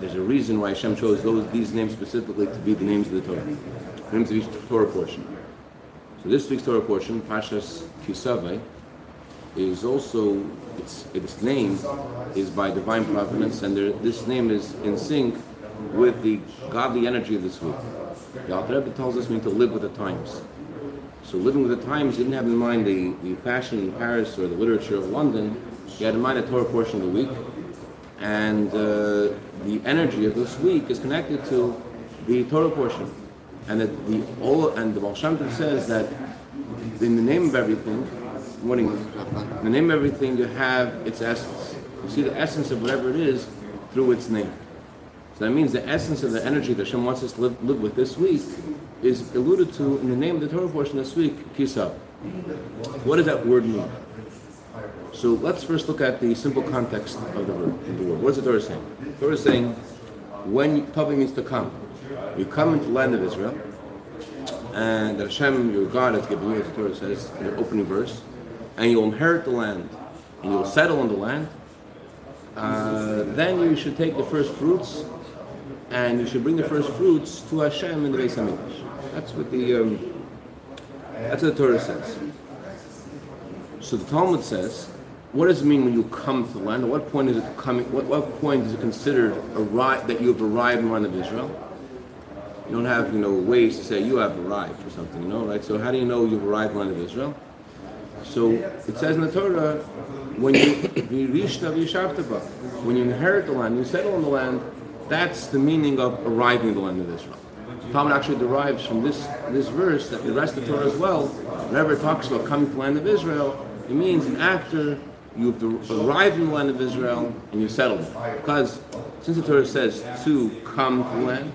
There's a reason why Hashem chose those these names specifically to be the names of the Torah, the names of each Torah portion. So this week's Torah portion, Pashas Kisave, is also its its name is by divine providence, and there, this name is in sync with the godly energy of this week. The Alter Rebbe tells us we need to live with the times. So living with the times, he didn't have in mind the, the fashion in Paris or the literature of London. He had in mind the Torah portion of the week, and uh, the energy of this week is connected to the Torah portion, and that the all and the Baal says that in the name of everything, morning, in the name of everything, you have its essence. You see the essence of whatever it is through its name. So that means the essence of the energy that Hashem wants us to live, live with this week is alluded to in the name of the Torah portion this week, Kisab. What does that word mean? So let's first look at the simple context of the word. The word. What is the Torah saying? The Torah is saying when Tavi means to come. You come into the land of Israel, and that Hashem, your God, has given you, as the Torah says in the opening verse, and you'll inherit the land, and you'll settle in the land. Uh, then you should take the first fruits and you should bring the first fruits to Hashem in the Beis Hamikdash. That's what the um, that's what the Torah says. So the Talmud says, what does it mean when you come to the land? At what point is it coming? What, what point is it considered arri- that you have arrived in the land of Israel? You don't have you know ways to say you have arrived or something, you know, right? So how do you know you've arrived in the land of Israel? So it says in the Torah, when you when you inherit the land, you settle in the land, that's the meaning of arriving in the land of Israel. The Talmud actually derives from this, this verse that the rest of the Torah as well, whenever it talks about coming to the land of Israel, it means after you've arrived in the land of Israel and you're settled. Because since the Torah says to come to land,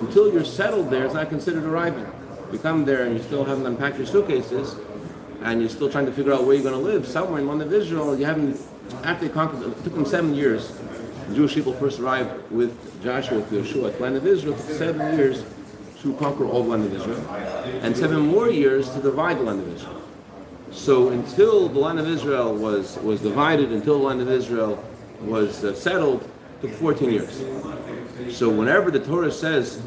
until you're settled there, it's not considered arriving. You come there and you still haven't unpacked your suitcases, and you're still trying to figure out where you're going to live, somewhere in the land of Israel, you haven't, after they conquered, it took them seven years The Jewish people first arrived with Joshua to Yeshua at the land of Israel, seven years to conquer all the land of Israel, and seven more years to divide the land of Israel. So until the land of Israel was, was divided, until the land of Israel was uh, settled, took 14 years. So whenever the Torah says,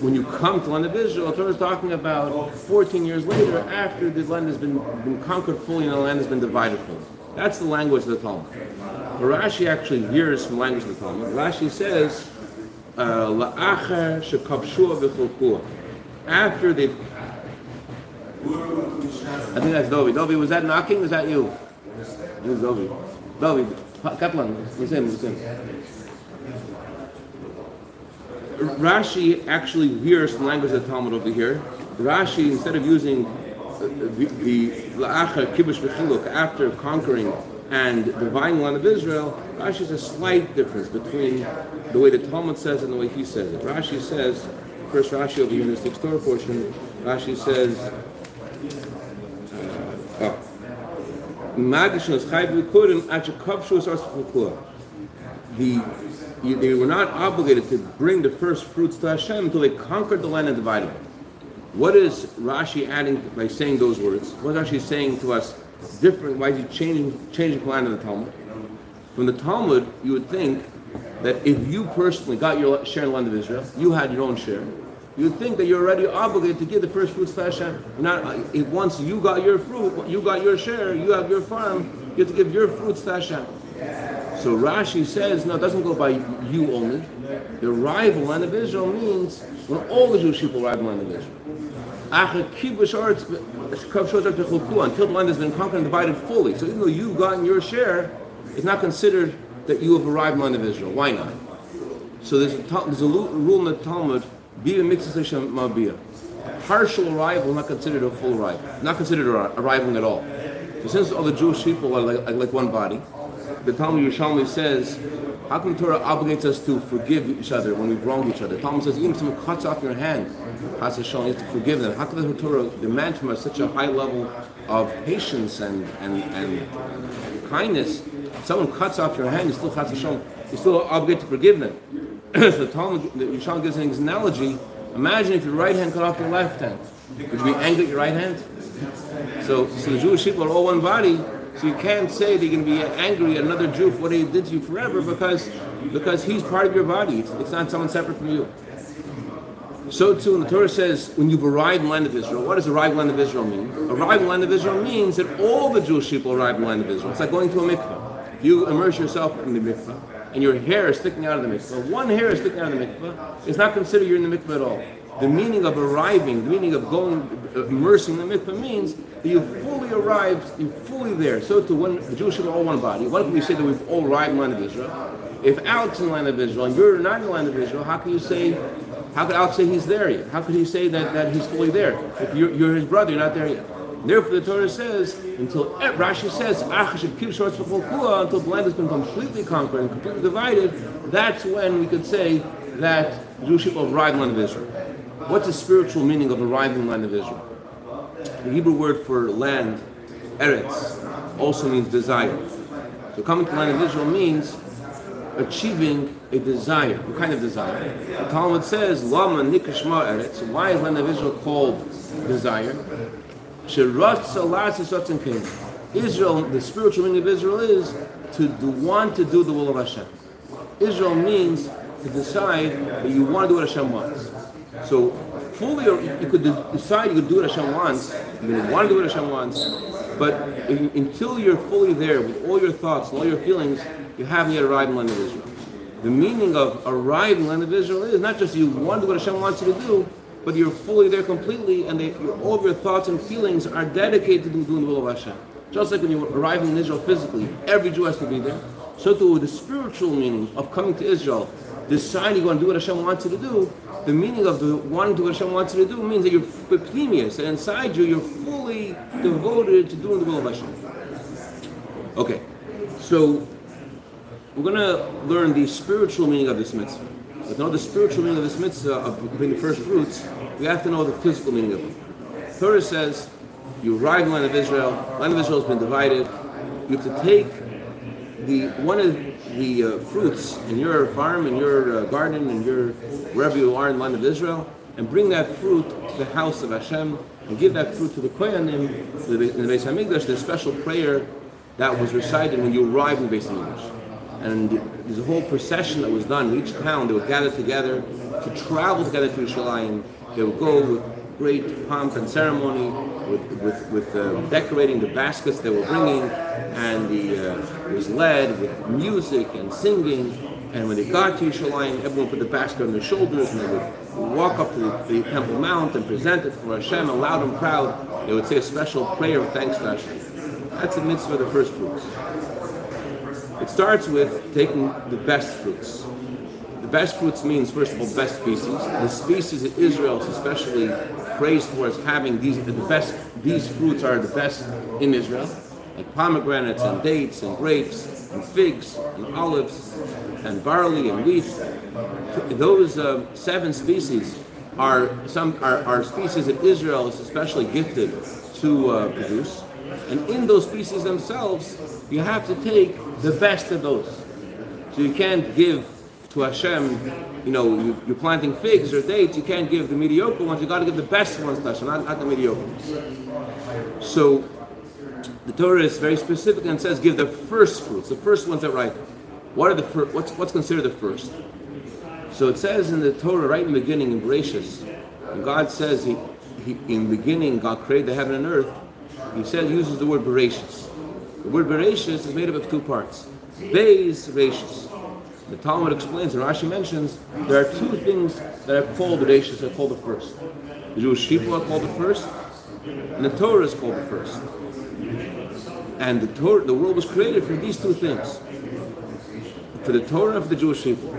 when you come to the land of Israel, the Torah is talking about 14 years later, after the land has been, been conquered fully and the land has been divided fully. That's the language of the Talmud. But Rashi actually veers from language of the Talmud. Rashi says, uh. After they, I think that's Dovi. Dovi, was that knocking? Was that you? It was Dovi. Dovi, Kaplan, was him. Was him. Rashi actually veers the language of the Talmud over here. Rashi, instead of using uh, the la'acher kibush v'chiluk after conquering and divine land of Israel, Rashi has a slight difference between the way the Talmud says and the way he says it. Rashi says, first Rashi over here in this Torah portion, Rashi says, uh, the they were not obligated to bring the first fruits to Hashem until they conquered the land and divided it. What is Rashi adding by saying those words? What is Rashi saying to us different? Why is he changing changing the line of the Talmud? From the Talmud, you would think that if you personally got your share in the land of Israel, you had your own share. You think that you're already obligated to give the first fruits to Hashem. Not uh, if once you got your fruit, you got your share, you have your farm, you have to give your fruits to Hashem. So Rashi says, no, it doesn't go by you only. The arrival land of Israel means when all the Jewish people arrive land of Israel. Until the land has been conquered and divided fully. So even though you've gotten your share, it's not considered that you have arrived in the land of Israel. Why not? So there's a, there's a rule in the Talmud, a partial arrival not considered a full arrival. Not considered arriving at all. So since all the Jewish people are like, like one body, the Talmud Yerushalmi says, how come Torah obligates us to forgive each other when we've wronged each other? The Talmud says, even if someone cuts off your hand, Has Hashem, you have to forgive them. How come the Torah demand from us such a high level of patience and, and, and kindness? If someone cuts off your hand, you still Hashem, you're still obligated to forgive them. So the Talmud, the Yerushalmi gives an analogy. Imagine if your right hand cut off your left hand. Would you be angry at your right hand? So, so the Jewish people are all one body, So you can't say that you're going to be angry at another Jew for what he did to you forever because because he's part of your body. It's, not someone separate from you. So too, the Torah says, when you've arrived in the land of Israel, what does arrive in the land of Israel mean? Arrive in the land of Israel means that all the Jewish people arrive in the land of Israel. It's like going to a mikveh. You immerse yourself in the mikveh, and your hair is sticking out of the mikveh, one hair is sticking out of the mikveh, it's not considered you're in the mikveh at all. The meaning of arriving, the meaning of going, immersing in the mikveh means that you've fully arrived, you're fully there. So to when the Jewish people are all one body, why can we say that we've all arrived in the land of Israel? If Alex in the land of Israel and you're not in the land of Israel, how can you say, how could Alex say he's there yet? How could he say that, that he's fully there? If you're, you're his brother, you're not there yet. Therefore, the Torah says, until eh, Rashi says, until the land has been completely conquered and completely divided, that's when we could say that Jewish arrived in the land of Israel. What's the spiritual meaning of arriving land of Israel? The Hebrew word for land, Eretz, also means desire. So coming to land of Israel means achieving a desire. What kind of desire? The Talmud says, Lama Nikashma Eretz. Why is land of Israel called desire? Israel, the spiritual meaning of Israel is to do, want to do the will of Hashem. Israel means to decide that you want to do what Hashem wants. So fully, you could decide you could do what Hashem wants. You want to do what Hashem wants, but until you're fully there with all your thoughts and all your feelings, you haven't yet arrived in the land of Israel. The meaning of arriving in the land of Israel is not just you want to do what Hashem wants you to do, but you're fully there completely, and they, all of your thoughts and feelings are dedicated to doing the will of Hashem. Just like when you're arriving in Israel physically, every Jew has to be there. So too, the spiritual meaning of coming to Israel, deciding you want to do what Hashem wants you to do, the meaning of the wanting to do what Hashem wants you to do means that you're peptimius, and inside you, you're fully devoted to doing the will of Hashem. Okay, so we're going to learn the spiritual meaning of this mitzvah. But know the spiritual meaning of this mitzvah of being the first fruits, we have to know the physical meaning of it. Torah says, you arrive in the land of Israel, the land of Israel has been divided, you have to take the one of the uh, fruits in your farm, in your uh, garden, in your wherever you are in the land of Israel, and bring that fruit to the house of Hashem, and give that fruit to the Kohanim, in the Beis Hamikdash, the special prayer that was recited when you arrived in the Beis Hamikdash and there's a whole procession that was done in each town. They would gather together to travel together to Yerushalayim. They would go with great pomp and ceremony, with, with, with uh, decorating the baskets they were bringing, and the, uh, it was led with music and singing. And when they got to Yerushalayim, everyone put the basket on their shoulders, and they would walk up to the, the Temple Mount and present it for Hashem, and loud and proud. They would say a special prayer of thanks to Hashem. That's the mitzvah of the first fruits. It starts with taking the best fruits. The best fruits means, first of all, best species. The species that Israel is especially praised for as having these the best. These fruits are the best in Israel, like pomegranates and dates and grapes and figs and olives and barley and wheat. Those uh, seven species are some are, are species that Israel is especially gifted to uh, produce. And in those species themselves, you have to take the best of those. So you can't give to Hashem, you know, you, are planting figs or dates, you can't give the mediocre ones, you got to give the best ones to Hashem, not, not the mediocre ones. So the Torah is very specific and says give the first fruits, the first ones that ripen. What are the fir- what's, what's considered the first? So it says in the Torah, right in the beginning, in Bereshis, God says he, he, in the beginning God created the heaven and earth, he he uses the word Bereshis. The word Bereshis is made up of two parts. Beis Reshis. The Talmud explains, and Rashi mentions, there are two things that are called Reshis, are called the first. The Jewish people are called the first, and the Torah is called the first. And the Torah, the world was created for these two things. For the Torah and for the Jewish people.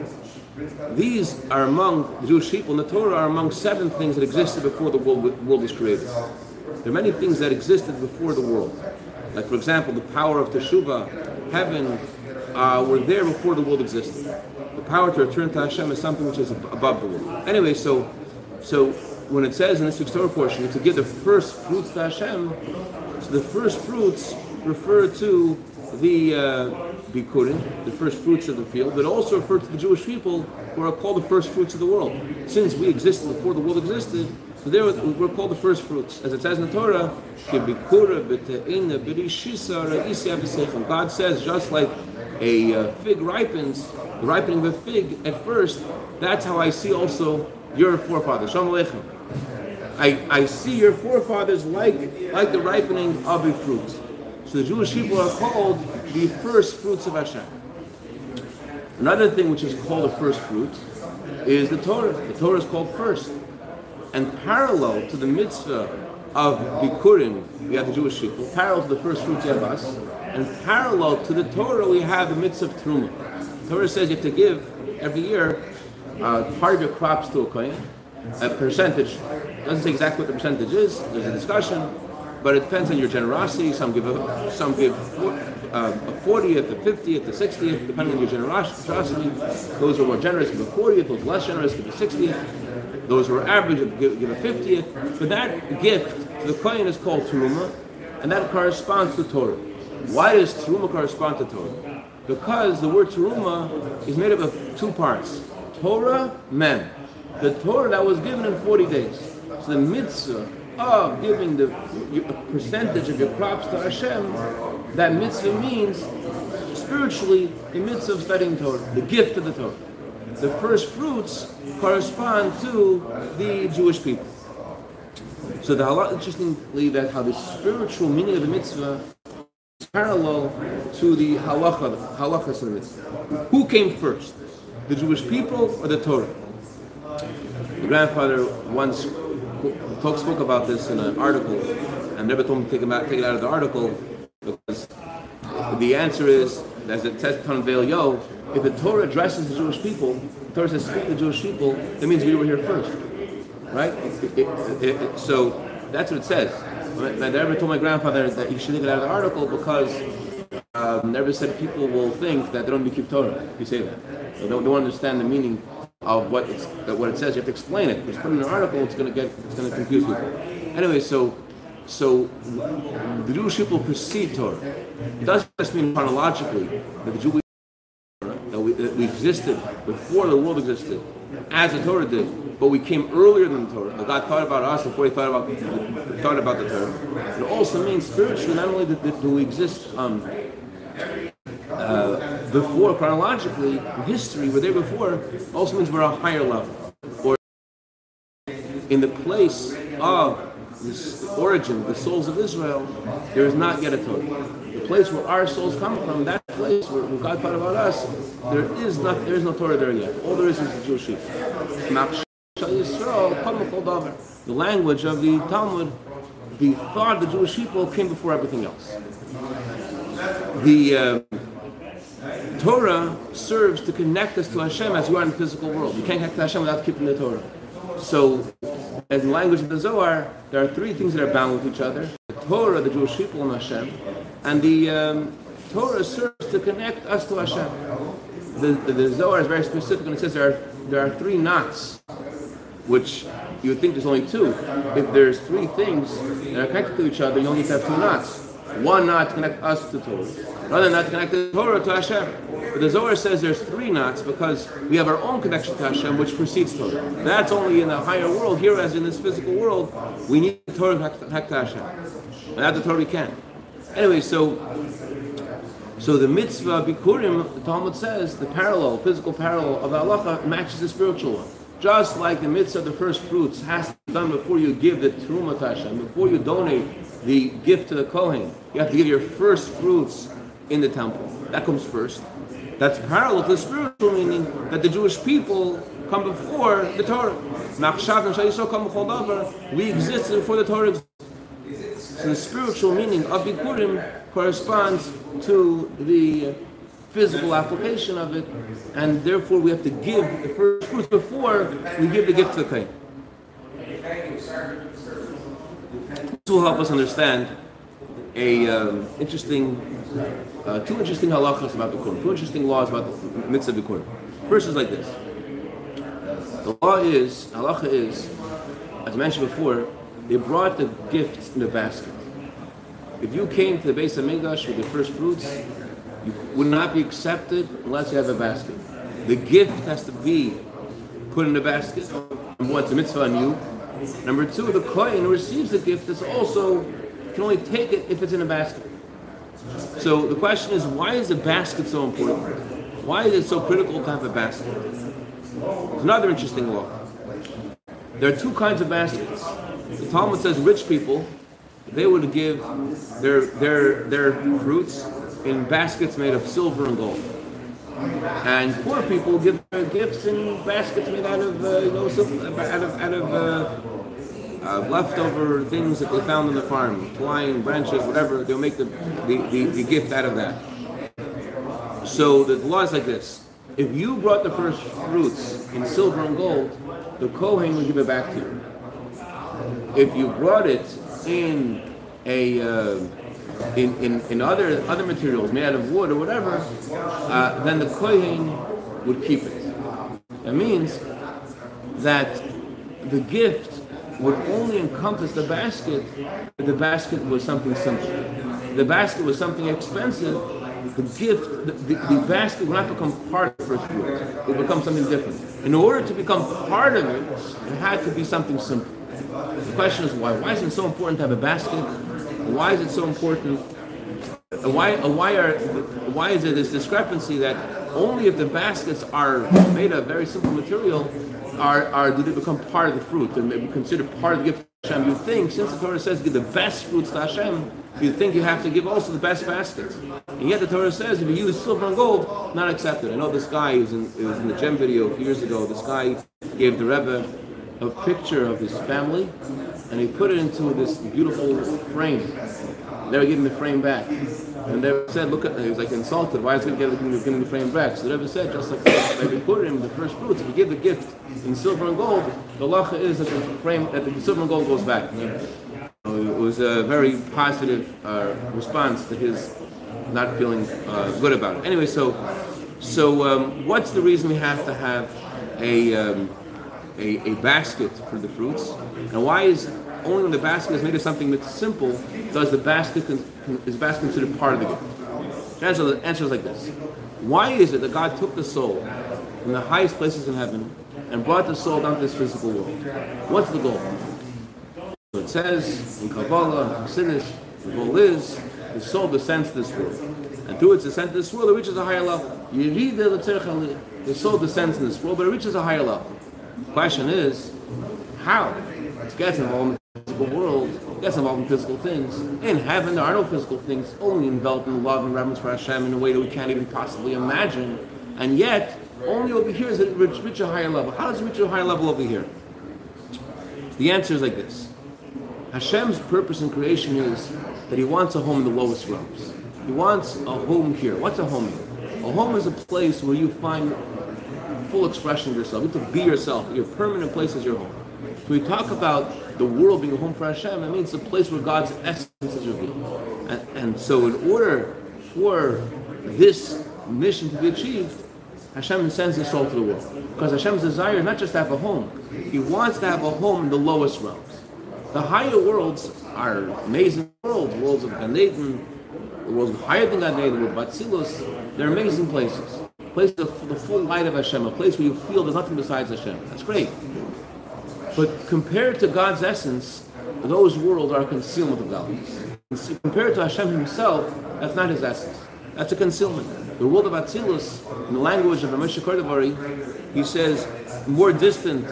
These are among the Jewish people, and the Torah are among seven things that existed before the world, world was created. There are many things that existed before the world. Like, for example, the power of Teshuvah, heaven, uh, were there before the world existed. The power to return to Hashem is something which is above the world. Anyway, so so when it says in this Torah portion to give the first fruits to Hashem, so the first fruits refer to the uh, bikurim, the first fruits of the field, but also refer to the Jewish people who are called the first fruits of the world. Since we existed before the world existed, so they were, called the first fruits. As it says in the Torah, God says, just like a uh, fig ripens, the ripening of a fig at first, that's how I see also your forefathers. Shalom Aleichem. I, I see your forefathers like, like the ripening of a fruit. So the Jewish people are called the first fruits of Hashem. Another thing which is called the first fruit is the Torah. The Torah is called first. And parallel to the mitzvah of Bikurim, we have the Jewish people. Parallel to the first have us. And parallel to the Torah, we have the mitzvah of Truma. The Torah says you have to give every year uh, part of your crops to a kohen, a percentage. Doesn't say exactly what the percentage is. There's a discussion, but it depends on your generosity. Some give a, some give uh, a fortieth, a fiftieth, a sixtieth, depending on your generosity. Those who are more generous give a fortieth. Those less generous give a sixtieth. Those who are average give, give a fiftieth. But that gift to the kohen is called teruma, and that corresponds to Torah. Why does teruma correspond to Torah? Because the word teruma is made up of two parts. Torah, Mem. The Torah that was given in 40 days. So the mitzvah of giving the percentage of your crops to Hashem, that mitzvah means spiritually the mitzvah of studying Torah, the gift of the Torah. The first fruits correspond to the Jewish people. So the halakha, interestingly, that how the spiritual meaning of the mitzvah is parallel to the halacha, halachas of the mitzvah. Who came first? the Jewish people or the Torah? The grandfather once talk, spoke about this in an article, and never told him to take, out, take it out of the article because the answer is, as it says in Veil Yo, if the Torah addresses the Jewish people, the Torah says speak to the Jewish people, that means we were here first. Right? It, it, it, so that's what it says. I never told my grandfather that he should take it out of the article because um, never said people will think that they don't keep Torah if you say that. They don't, don't understand the meaning of what it's what it says. You have to explain it. Because put in an article, it's going to get it's going to confuse people. Anyway, so so the Jewish people precede Torah. It doesn't just mean chronologically that the Jewish we, existed before the world existed, as the Torah did, but we came earlier than the Torah. God thought about us before He thought about thought about the Torah. It also means spiritually, not only do we exist um, uh, before chronologically in history, we're there before, also means we're a higher level, or in the place of this origin, the souls of Israel, there is not yet a Torah. The place where our souls come from, that place where, God thought about us, there is not there is no Torah there yet. All there is is the Jewish people. The language of the Talmud, the thought of the Jewish people came before everything else. The uh, Torah serves to connect us to Hashem as you are in the physical world. You can't connect to Hashem without keeping the Torah. So, in the language of the Zohar, there are three things that are bound with each other: the Torah, the Jewish people, and Hashem, and the um, Torah serves to connect us to Hashem. The, the, the Zohar is very specific, and it says there are there are three knots, which you would think there's only two. If there's three things that are connected to each other, you only have two knots. One knot to connect us to Torah, another knot to connect the Torah to Hashem. But the Zohar says there's three knots because we have our own connection to Hashem, which precedes Torah. That's only in the higher world. Here, as in this physical world, we need the Torah to connect to Hashem. Without the Torah, we can't. Anyway, so so the mitzvah bikurim, the Talmud says, the parallel, physical parallel of halacha matches the spiritual one. Just like the mitzvah of the first fruits has to be done before you give the truma to Hashem, before you donate the gift to the Kohen, you have to give your first fruits in the temple. That comes first. That's parallel to the spiritual meaning that the Jewish people come before the Torah. We exist before the Torah So the spiritual meaning of Bikurim corresponds to the physical application of it, and therefore we have to give the first fruits before we give the gift to the Kohen. This will help us understand a um, interesting, uh, two interesting halachas about the Bikurim, two interesting laws about the mitzvah Bikurim. First is like this. The law is, halacha is, as mentioned before, they brought the gifts in a basket. If you came to the Beis Hamikdash with the first fruits, you would not be accepted unless you have a basket. The gift has to be put in the basket. Number one, it's a mitzvah on you. Number two, the kohen who receives the gift is also can only take it if it's in a basket. So the question is, why is the basket so important? Why is it so critical to have a basket? It's another interesting law. There are two kinds of baskets. The Talmud says rich people, they would give their their their fruits in baskets made of silver and gold. And poor people give their gifts in baskets made out of uh, you know out of out of uh, uh, leftover things that they found on the farm, twine, branches, whatever. They'll make the the, the, the gift out of that. So the law is like this: if you brought the first fruits in silver and gold, the Kohen will give it back to you. If you brought it in a uh, in, in, in other other materials made out of wood or whatever, uh, then the Kohen would keep it. That means that the gift would only encompass the basket if the basket was something simple. The basket was something expensive, the gift, the, the, the, basket will not become part of first fruit. It will become something different. In order to become part of it, it had to be something simple. The question is why? Why is it so important to have a basket? Why is it so important? Why, uh, why, are, why is there this discrepancy that only if the baskets are made of very simple material are, are do they become part of the fruit and they considered part of the gift of Hashem? You think, since the Torah says give the best fruits to Hashem, you think you have to give also the best baskets. And yet the Torah says if you use silver and gold, not accepted. I know this guy was in, was in the JEM video a few years ago. This guy gave the Rebbe a picture of his family and he put it into this beautiful frame. They were giving the frame back. And they said, look at, he was like insulted, why is he giving the frame back? So the Rebbe said, just like put him the first fruits, if you give the gift in silver and gold, the lacha is that the frame, that the silver and gold goes back. It was a very positive uh, response to his not feeling uh, good about it. Anyway, so so um, what's the reason we have to have a, um, a, a basket for the fruits, and why is only when the basket is made of something that's simple does the basket con- is basket considered part of the gift? The answer, the answer is like this: Why is it that God took the soul from the highest places in heaven and brought the soul down to this physical world? What's the goal? So it says in Kabbalah, in Chassidus, the goal is the soul descends to this world. And through its descent to this world, it reaches a higher level. You read the the soul descends in this world, but it reaches a higher level. The question is, how? It gets involved in the physical world, it gets involved in physical things. In heaven, there are no physical things, only enveloped in love and reverence for Hashem in a way that we can't even possibly imagine. And yet, only over here is it reach, reach a higher level. How does it reach a higher level over here? The answer is like this. Hashem's purpose in creation is that He wants a home in the lowest realms. He wants a home here. What's a home here? A home is a place where you find full expression of yourself. You have to be yourself. Your permanent place is your home. So we talk about the world being a home for Hashem. It means a place where God's essence is revealed. And, and so, in order for this mission to be achieved, Hashem sends His soul to the world. Because Hashem's desire is not just to have a home; He wants to have a home in the lowest realms. The higher worlds are amazing worlds, worlds of Gan Eden, the worlds higher than Gan Eden, with Batzilus. They're amazing places. Places of the full light of Hashem, a place where you feel there's nothing besides Hashem. That's great. But compared to God's essence, those worlds are a concealment of godliness. Compared to Hashem Himself, that's not His essence. That's a concealment. The world of Atzilus, in the language of Ramesh Cordovero, he says, more distant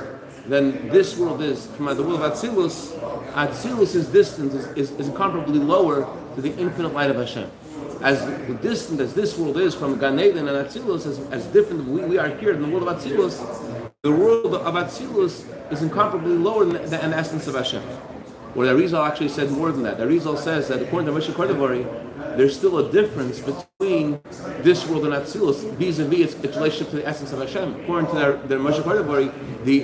than this world is from the world of Atzilus, Atzilus' distance is, is, is incomparably lower to the infinite light of Hashem. As distant as this world is from Gan Eden and Atzilus, as, as different we, we are here in the world of Atzilus, the world of Atzilus is incomparably lower than the, than the essence of Hashem. Where the Arizal actually said more than that. The Arizal says that according to Moshe Cordovero, there's still a difference between this world and Atzilus vis-a-vis its, its relationship to the essence of Hashem. According to their, their Moshe Cordovero, the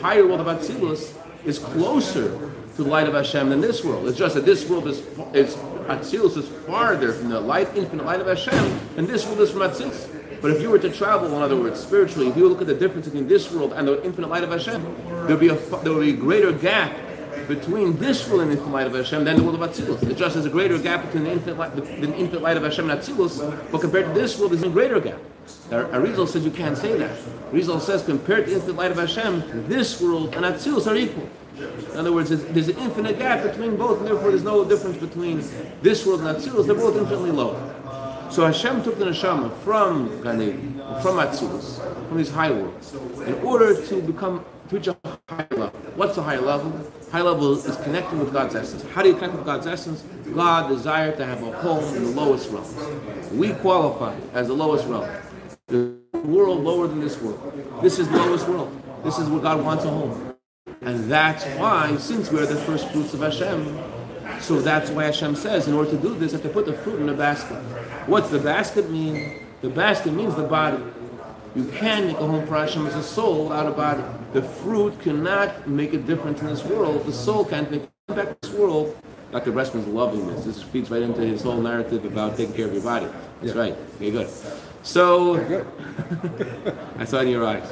higher world of Atzilus is closer to the light of Hashem than this world. It's just that this world is, is Atzilus is farther from the light, infinite light of Hashem, and this world is from Atzilus. But if you were to travel, in other words, spiritually, if you look at the difference between this world and the infinite light of Hashem, there would be a there would be a greater gap between this world and the infinite light of Hashem than the world of Atzilus. It just has a greater gap between the infinite light, the infinite light of Hashem and Atzilus, but compared to this world, there's a greater gap. Arizal says you can't say that. Arizal says compared to the infinite light of Hashem, this world and Atzilus are equal. In other words, there's, an infinite gap between both, and therefore there's no difference between this world and Atzilus. They're both infinitely low. So Hashem took the neshama from Ganei, from Atzilus, from these high worlds, in order to become to reach a higher level. What's a higher level? High level is connecting with God's essence. How do you connect with God's essence? God desired to have a home in the lowest realm. We qualify as the lowest realm. The world lower than this world. This is the lowest world. This is where God wants a home. And that's why, since we're the first fruits of Hashem, so that's why Hashem says, in order to do this, you have to put the fruit in a basket. What's the basket mean? The basket means the body. You can make a home for Hashem as a soul out of body. The fruit cannot make a difference in this world. The soul can't make impact in this world. Dr. Bressman's loving this. This feeds right into his whole narrative about taking care of your body. That's yeah. right. Okay, good. So, I saw it in your eyes.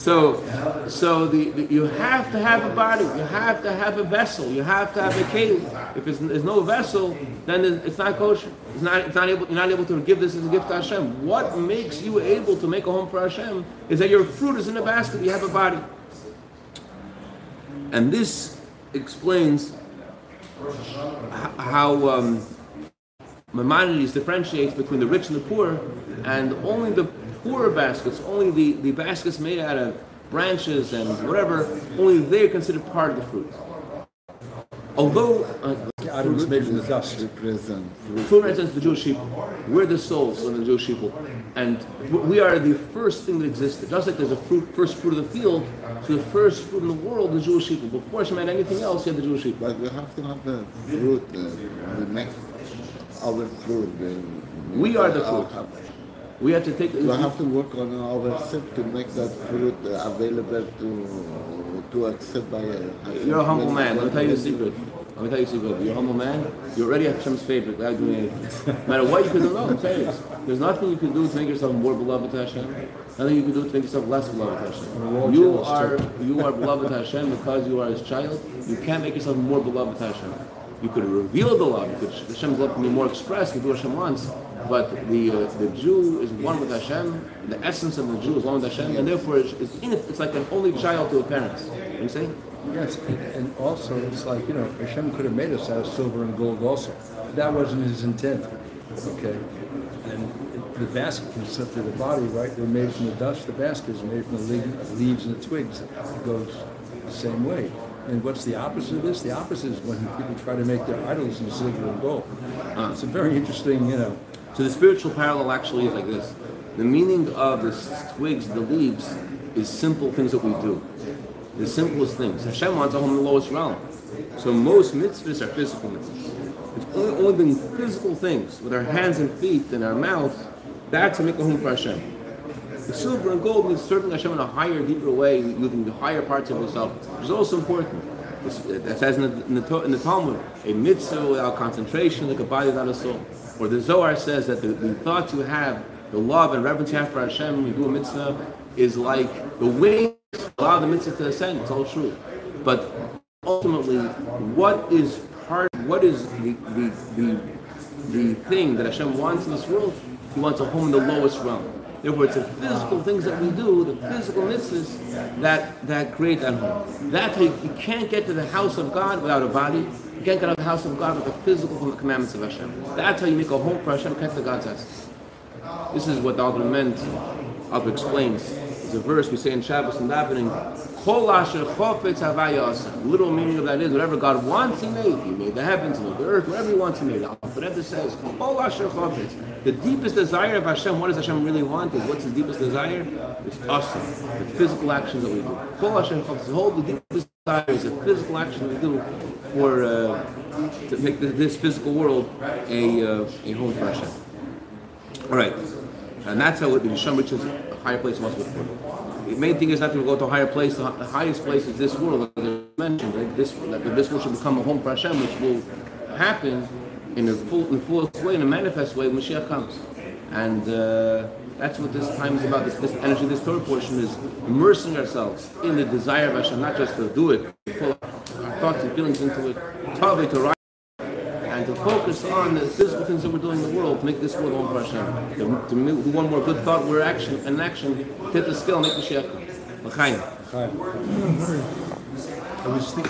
So, so the, the, you have to have a body. You have to have a vessel. You have to have a cave. If there's no vessel, then it's not kosher. It's not. It's not able. You're not able to give this as a gift to Hashem. What makes you able to make a home for Hashem is that your fruit is in a basket. You have a body, and this explains how um, Maimonides differentiates between the rich and the poor, and only the poorer baskets, only the, the baskets made out of branches and whatever, only they're considered part of the fruit. Although uh, items made from the dust represent fruit represents the Jewish people. We're the souls of the Jewish people, and we are the first thing that existed. Just like there's a fruit, first fruit of the field, so the first fruit in the world, the Jewish people. Before she made anything else, you had the Jewish people. But we have to have the fruit, uh, the next our fruit. The, we are the fruit. We have to take. We have to work on ourselves to make that fruit uh, available to to accept by. Uh, You're a humble man. Let me tell you a secret. Let me tell you a secret. You're a humble man. You already have Hashem's favorite without doing anything. No matter what you can do, no, I'm serious. There's nothing you can do to make yourself more beloved to Hashem. Nothing you can do to make yourself less beloved to Hashem. You are you are beloved to Hashem because you are His child. You can't make yourself more beloved to Hashem. You could reveal the love. You could, Hashem's love can be more expressed. You do what Hashem wants but the uh, the Jew is one with Hashem. The essence of the Jew is one with Hashem, and therefore it's, it's, it's like an only child to a parents. You say? Yes, and also it's like you know Hashem could have made us out of silver and gold also. That wasn't His intent. Okay, and the basket consists of the body, right? They're made from the dust. The basket is made from the leaves and the twigs. It goes the same way. And what's the opposite of this? The opposite is when people try to make their idols in silver and gold. Uh, it's a very interesting, you know, so the spiritual parallel actually is like this. The meaning of the twigs, the leaves, is simple things that we do. The simplest things. Hashem wants a home in the lowest realm. So most mitzvahs are physical mitzvahs. It's only, only been physical things with our hands and feet and our mouth. That's a make a home for Hashem. The silver and gold means serving Hashem in a higher, deeper way, using the higher parts of yourself, which is also important. It says in the, in the, in the Talmud, a mitzvah without concentration, like a body without a soul. Or the Zohar says that the, the thoughts you have, the love and reverence you have for Hashem when you do a mitzvah, is like the wings allow the mitzvah to ascend. It's all true. But ultimately, what is part, what is the, the, the, the thing that Hashem wants in this world? He wants a home in the lowest realm. Therefore, it's the physical things that we do, the physical mitzvahs, that, that create that home. You, you can't get to the house of God without a body. You can't get out of the house of God with the physical from the commandments of Hashem. That's how you make a home for Hashem, connect to God's house. This is what the Alter meant. Alter explains. A verse we say in Shabbos and davening. Little meaning of that is whatever God wants, He made. He made the heavens, He made the earth, whatever He wants, He made. Whatever says, Kol asher chofetz. the deepest desire of Hashem. What does Hashem really want? Is what's His deepest desire? It's us, The physical actions that we do. The whole the deepest desire is the physical action we do for uh, to make this physical world a uh, a home for Hashem. All right, and that's how it, the Hashem a higher place in Muslim the main thing is not to go to a higher place. The highest place is this world, like I mentioned. Like this, this world should become a home for Hashem, which will happen in a full, in fullest way, in a manifest way, when Mashiach comes. And uh, that's what this time is about. This, this energy, this Torah portion is immersing ourselves in the desire of Hashem, not just to do it, put our thoughts and feelings into it, write, to focus on the physical things that we're doing in the world to make this world home for Hashem. To, to do one more good thought, we're action, an action, hit the scale, make the shekel. L'chaim. I was thinking